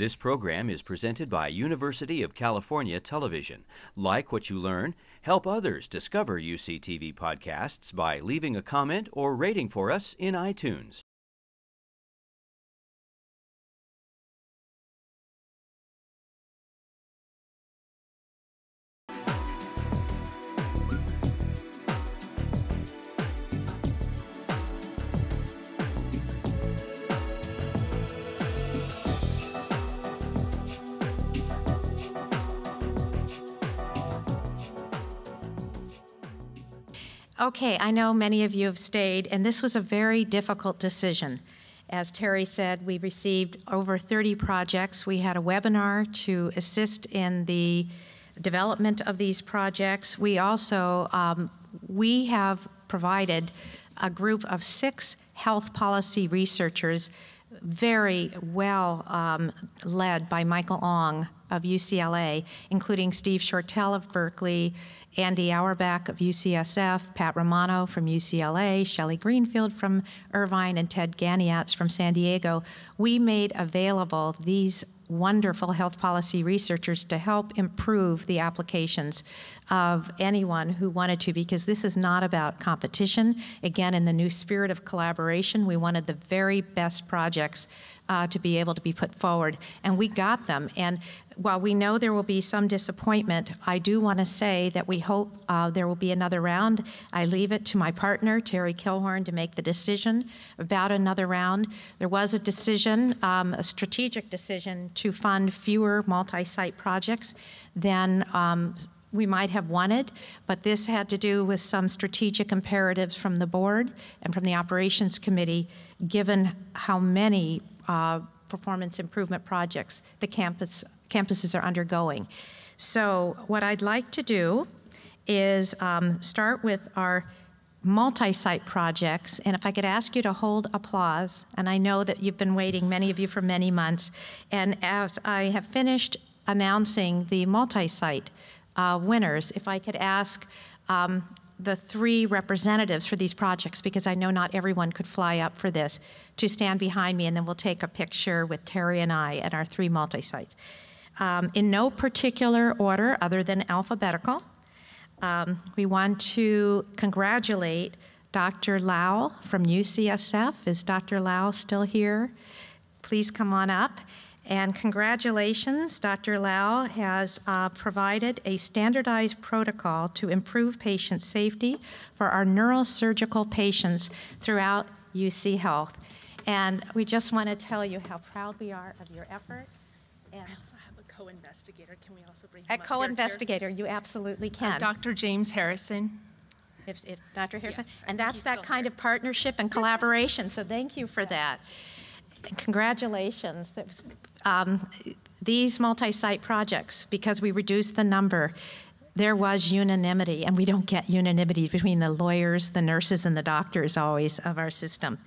This program is presented by University of California Television. Like what you learn? Help others discover UCTV podcasts by leaving a comment or rating for us in iTunes. Okay, I know many of you have stayed, and this was a very difficult decision. As Terry said, we received over 30 projects. We had a webinar to assist in the development of these projects. We also um, we have provided a group of six health policy researchers, very well um, led by Michael Ong of UCLA, including Steve Shortell of Berkeley, Andy Auerbach of UCSF, Pat Romano from UCLA, Shelley Greenfield from Irvine, and Ted Ganiats from San Diego, we made available these wonderful health policy researchers to help improve the applications of anyone who wanted to, because this is not about competition. Again, in the new spirit of collaboration, we wanted the very best projects uh, to be able to be put forward, and we got them. And while we know there will be some disappointment, I do want to say that we hope uh, there will be another round. I leave it to my partner, Terry Kilhorn, to make the decision about another round. There was a decision, um, a strategic decision, to fund fewer multi site projects than. Um, we might have wanted, but this had to do with some strategic imperatives from the board and from the operations committee, given how many uh, performance improvement projects the campus campuses are undergoing. So, what I'd like to do is um, start with our multi site projects. And if I could ask you to hold applause, and I know that you've been waiting, many of you, for many months. And as I have finished announcing the multi site uh, winners, if I could ask um, the three representatives for these projects, because I know not everyone could fly up for this, to stand behind me, and then we'll take a picture with Terry and I at our three multi sites um, in no particular order other than alphabetical. Um, we want to congratulate Dr. Lau from UCSF. Is Dr. Lau still here? Please come on up. And congratulations, Dr. Lau has uh, provided a standardized protocol to improve patient safety for our neurosurgical patients throughout UC Health. And we just want to tell you how proud we are of your effort. And I also have a co-investigator. Can we also bring him A up here, co-investigator, you absolutely Chair? Uh, can. Dr. James Harrison. If, if Dr. Harrison, Yes, and that's that kind here. of partnership and collaboration, so thank you for that. And Congratulations. That was- um, These multi-site projects, because we reduced the number, there was unanimity, and we don't get unanimity between the lawyers, the nurses, and the doctors always of our system.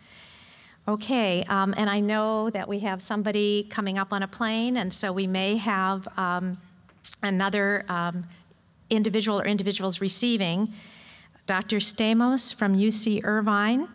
Okay, um, and I know that we have somebody coming up on a plane, and so we may have um, another um, individual or individuals receiving. Dr. Stamos from UC Irvine.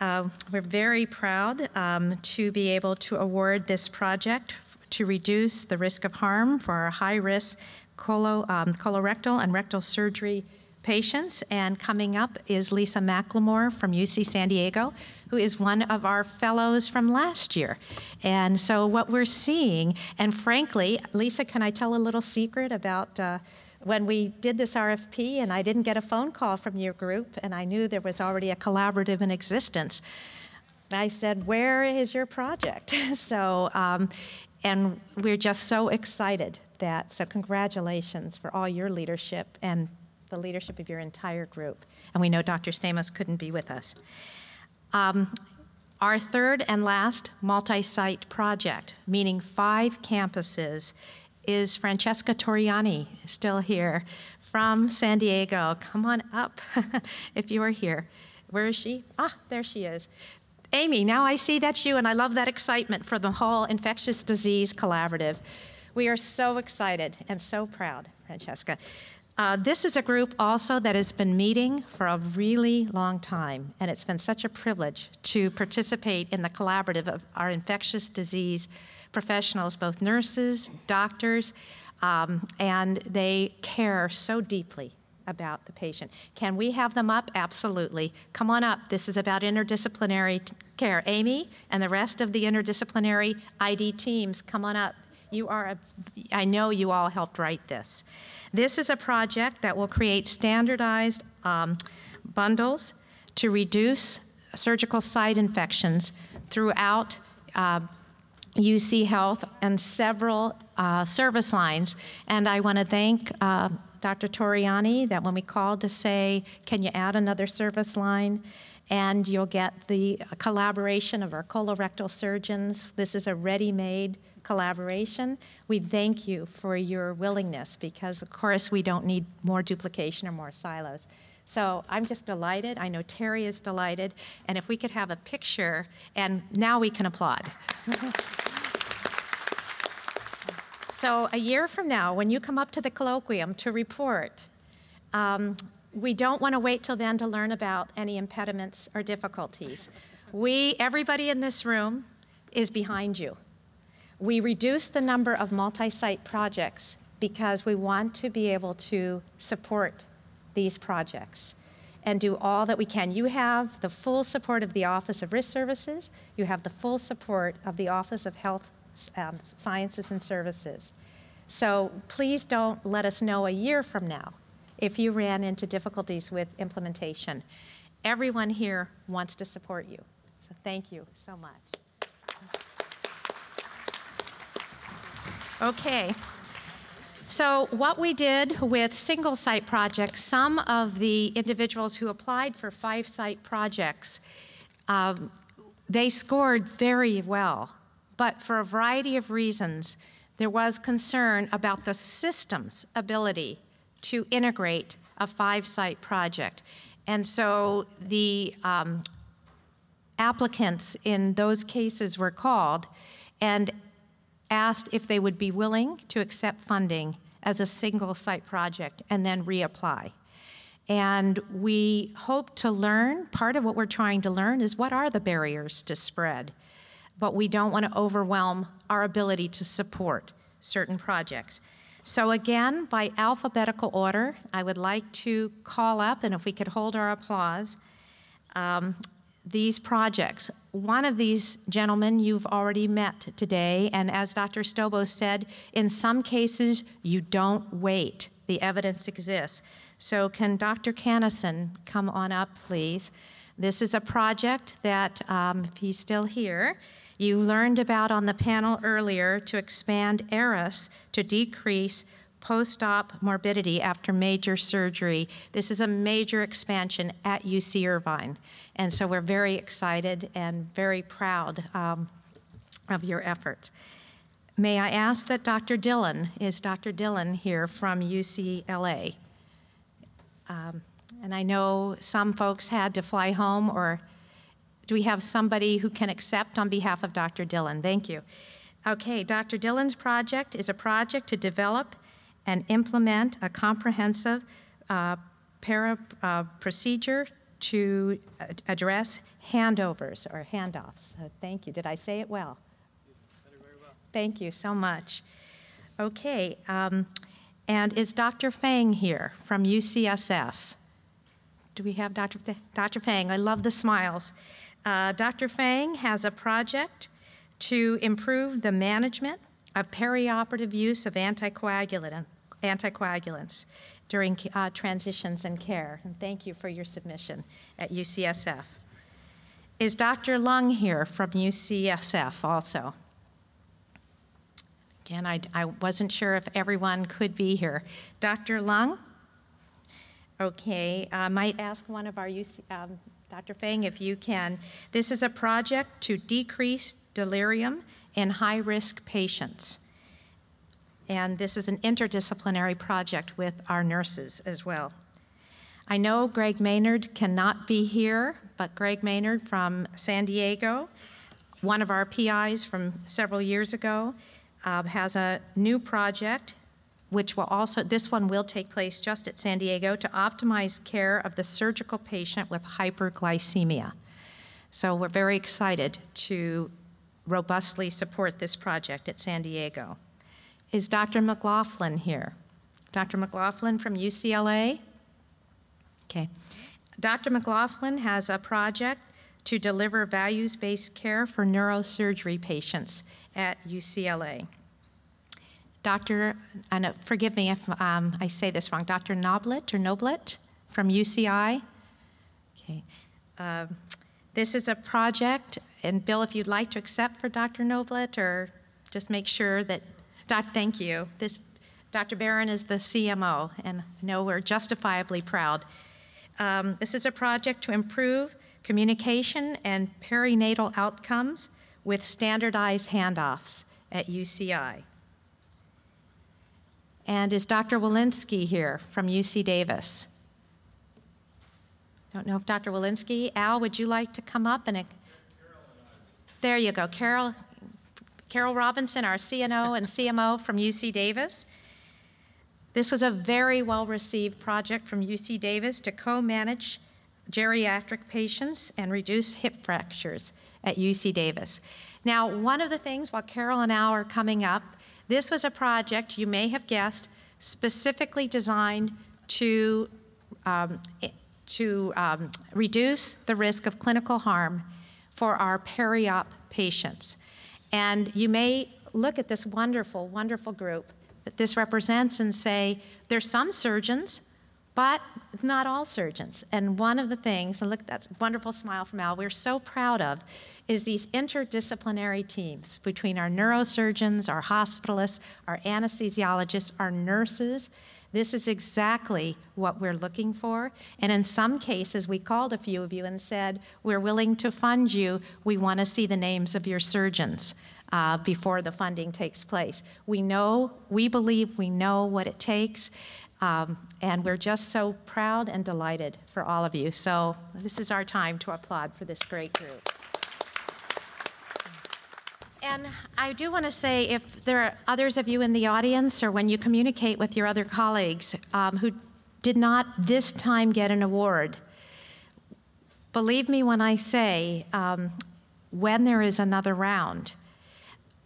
Uh, we're very proud um, to be able to award this project to reduce the risk of harm for our high risk colo, um, colorectal and rectal surgery patients. And coming up is Lisa McLemore from UC San Diego, who is one of our fellows from last year. And so, what we're seeing, and frankly, Lisa, can I tell a little secret about? Uh, when we did this RFP and I didn't get a phone call from your group and I knew there was already a collaborative in existence, I said, Where is your project? so, um, and we're just so excited that, so congratulations for all your leadership and the leadership of your entire group. And we know Dr. Stamos couldn't be with us. Um, our third and last multi site project, meaning five campuses, is Francesca Torriani, still here from San Diego. Come on up if you are here. Where is she? Ah, there she is. Amy, now I see that's you, and I love that excitement for the whole infectious disease collaborative. We are so excited and so proud, Francesca. Uh, this is a group also that has been meeting for a really long time, and it's been such a privilege to participate in the collaborative of our infectious disease professionals, both nurses, doctors, um, and they care so deeply about the patient. Can we have them up? Absolutely. Come on up. This is about interdisciplinary t- care. Amy and the rest of the interdisciplinary ID teams, come on up. You are, a, I know you all helped write this. This is a project that will create standardized um, bundles to reduce surgical site infections throughout uh, UC Health and several uh, service lines. And I want to thank uh, Dr. Torriani that when we called to say, can you add another service line? And you'll get the collaboration of our colorectal surgeons. This is a ready made collaboration. We thank you for your willingness because, of course, we don't need more duplication or more silos. So I'm just delighted. I know Terry is delighted. And if we could have a picture, and now we can applaud. So, a year from now, when you come up to the colloquium to report, um, we don't want to wait till then to learn about any impediments or difficulties. We, everybody in this room, is behind you. We reduce the number of multi site projects because we want to be able to support these projects and do all that we can. You have the full support of the Office of Risk Services, you have the full support of the Office of Health um, Sciences and Services. So please don't let us know a year from now if you ran into difficulties with implementation. Everyone here wants to support you. So thank you so much. Okay. So, what we did with single site projects, some of the individuals who applied for five site projects, um, they scored very well. But for a variety of reasons, there was concern about the system's ability to integrate a five site project. And so the um, applicants in those cases were called and asked if they would be willing to accept funding as a single site project and then reapply. And we hope to learn, part of what we're trying to learn is what are the barriers to spread? but we don't want to overwhelm our ability to support certain projects. So, again, by alphabetical order, I would like to call up, and if we could hold our applause, um, these projects. One of these gentlemen you've already met today, and as Dr. Stobo said, in some cases you don't wait. The evidence exists. So, can Dr. Cannesson come on up, please? This is a project that, um, if he's still here, you learned about on the panel earlier to expand ARIS to decrease post op morbidity after major surgery. This is a major expansion at UC Irvine. And so we're very excited and very proud um, of your efforts. May I ask that Dr. Dillon, is Dr. Dillon here from UCLA? Um, and I know some folks had to fly home or do we have somebody who can accept on behalf of Dr. Dillon? Thank you. Okay, Dr. Dillon's project is a project to develop and implement a comprehensive uh, para uh, procedure to address handovers or handoffs. Uh, thank you. Did I say it well? You said it very well? Thank you so much. Okay, um, and is Dr. Fang here from UCSF? Do we have Dr. Th- Dr. Fang? I love the smiles. Uh, Dr. Fang has a project to improve the management of perioperative use of anticoagulant, anticoagulants during uh, transitions and care. And thank you for your submission at UCSF. Is Dr. Leung here from UCSF also? Again, I, I wasn't sure if everyone could be here. Dr. Leung? Okay, I might ask one of our UC, um, Dr. Fang, if you can. This is a project to decrease delirium in high risk patients. And this is an interdisciplinary project with our nurses as well. I know Greg Maynard cannot be here, but Greg Maynard from San Diego, one of our PIs from several years ago, uh, has a new project which will also, this one will take place just at San Diego to optimize care of the surgical patient with hyperglycemia. So we're very excited to robustly support this project at San Diego. Is Dr. McLaughlin here? Dr. McLaughlin from UCLA? Okay. Dr. McLaughlin has a project to deliver values based care for neurosurgery patients at UCLA. Dr. And uh, forgive me if um, I say this wrong, Dr. Noblet or Noblet from UCI. Okay. Um, this is a project, and Bill, if you'd like to accept for Dr. Noblet, or just make sure that, doc, thank you. This, Dr. Barron is the CMO, and I know we're justifiably proud. Um, this is a project to improve communication and perinatal outcomes with standardized handoffs at UCI. And is Dr. Walensky here from UC Davis? Don't know if Dr. Walensky, Al, would you like to come up and? There you go, Carol, Carol Robinson, our CNO and CMO from UC Davis. This was a very well-received project from UC Davis to co-manage geriatric patients and reduce hip fractures at UC Davis. Now, one of the things, while Carol and Al are coming up, this was a project, you may have guessed, specifically designed to, um, to um, reduce the risk of clinical harm for our peri-op patients. And you may look at this wonderful, wonderful group that this represents and say, there's some surgeons, but it's not all surgeons. And one of the things, and look at that wonderful smile from Al, we're so proud of, is these interdisciplinary teams between our neurosurgeons, our hospitalists, our anesthesiologists, our nurses. This is exactly what we're looking for. And in some cases, we called a few of you and said, We're willing to fund you. We want to see the names of your surgeons. Uh, before the funding takes place. We know, we believe we know what it takes, um, and we're just so proud and delighted for all of you. So, this is our time to applaud for this great group. And I do want to say if there are others of you in the audience or when you communicate with your other colleagues um, who did not this time get an award, believe me when I say, um, when there is another round,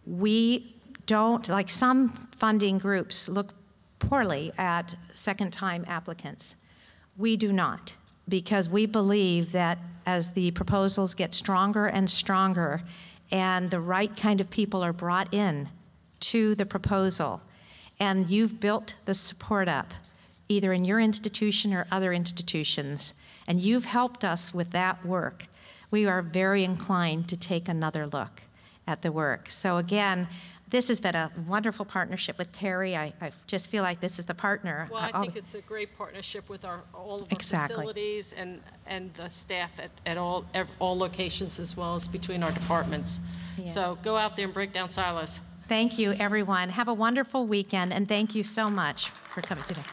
we don't, like some funding groups look poorly at second time applicants. We do not, because we believe that as the proposals get stronger and stronger, and the right kind of people are brought in to the proposal, and you've built the support up, either in your institution or other institutions, and you've helped us with that work, we are very inclined to take another look at the work. So, again, this has been a wonderful partnership with Terry. I, I just feel like this is the partner. Well, I think it's a great partnership with our, all of our Exactly. facilities and, and the staff at, at all, ev- all locations as well as between our departments. So go out there and break down silos. Thank you, everyone. Have a wonderful weekend, and thank you so much for coming today.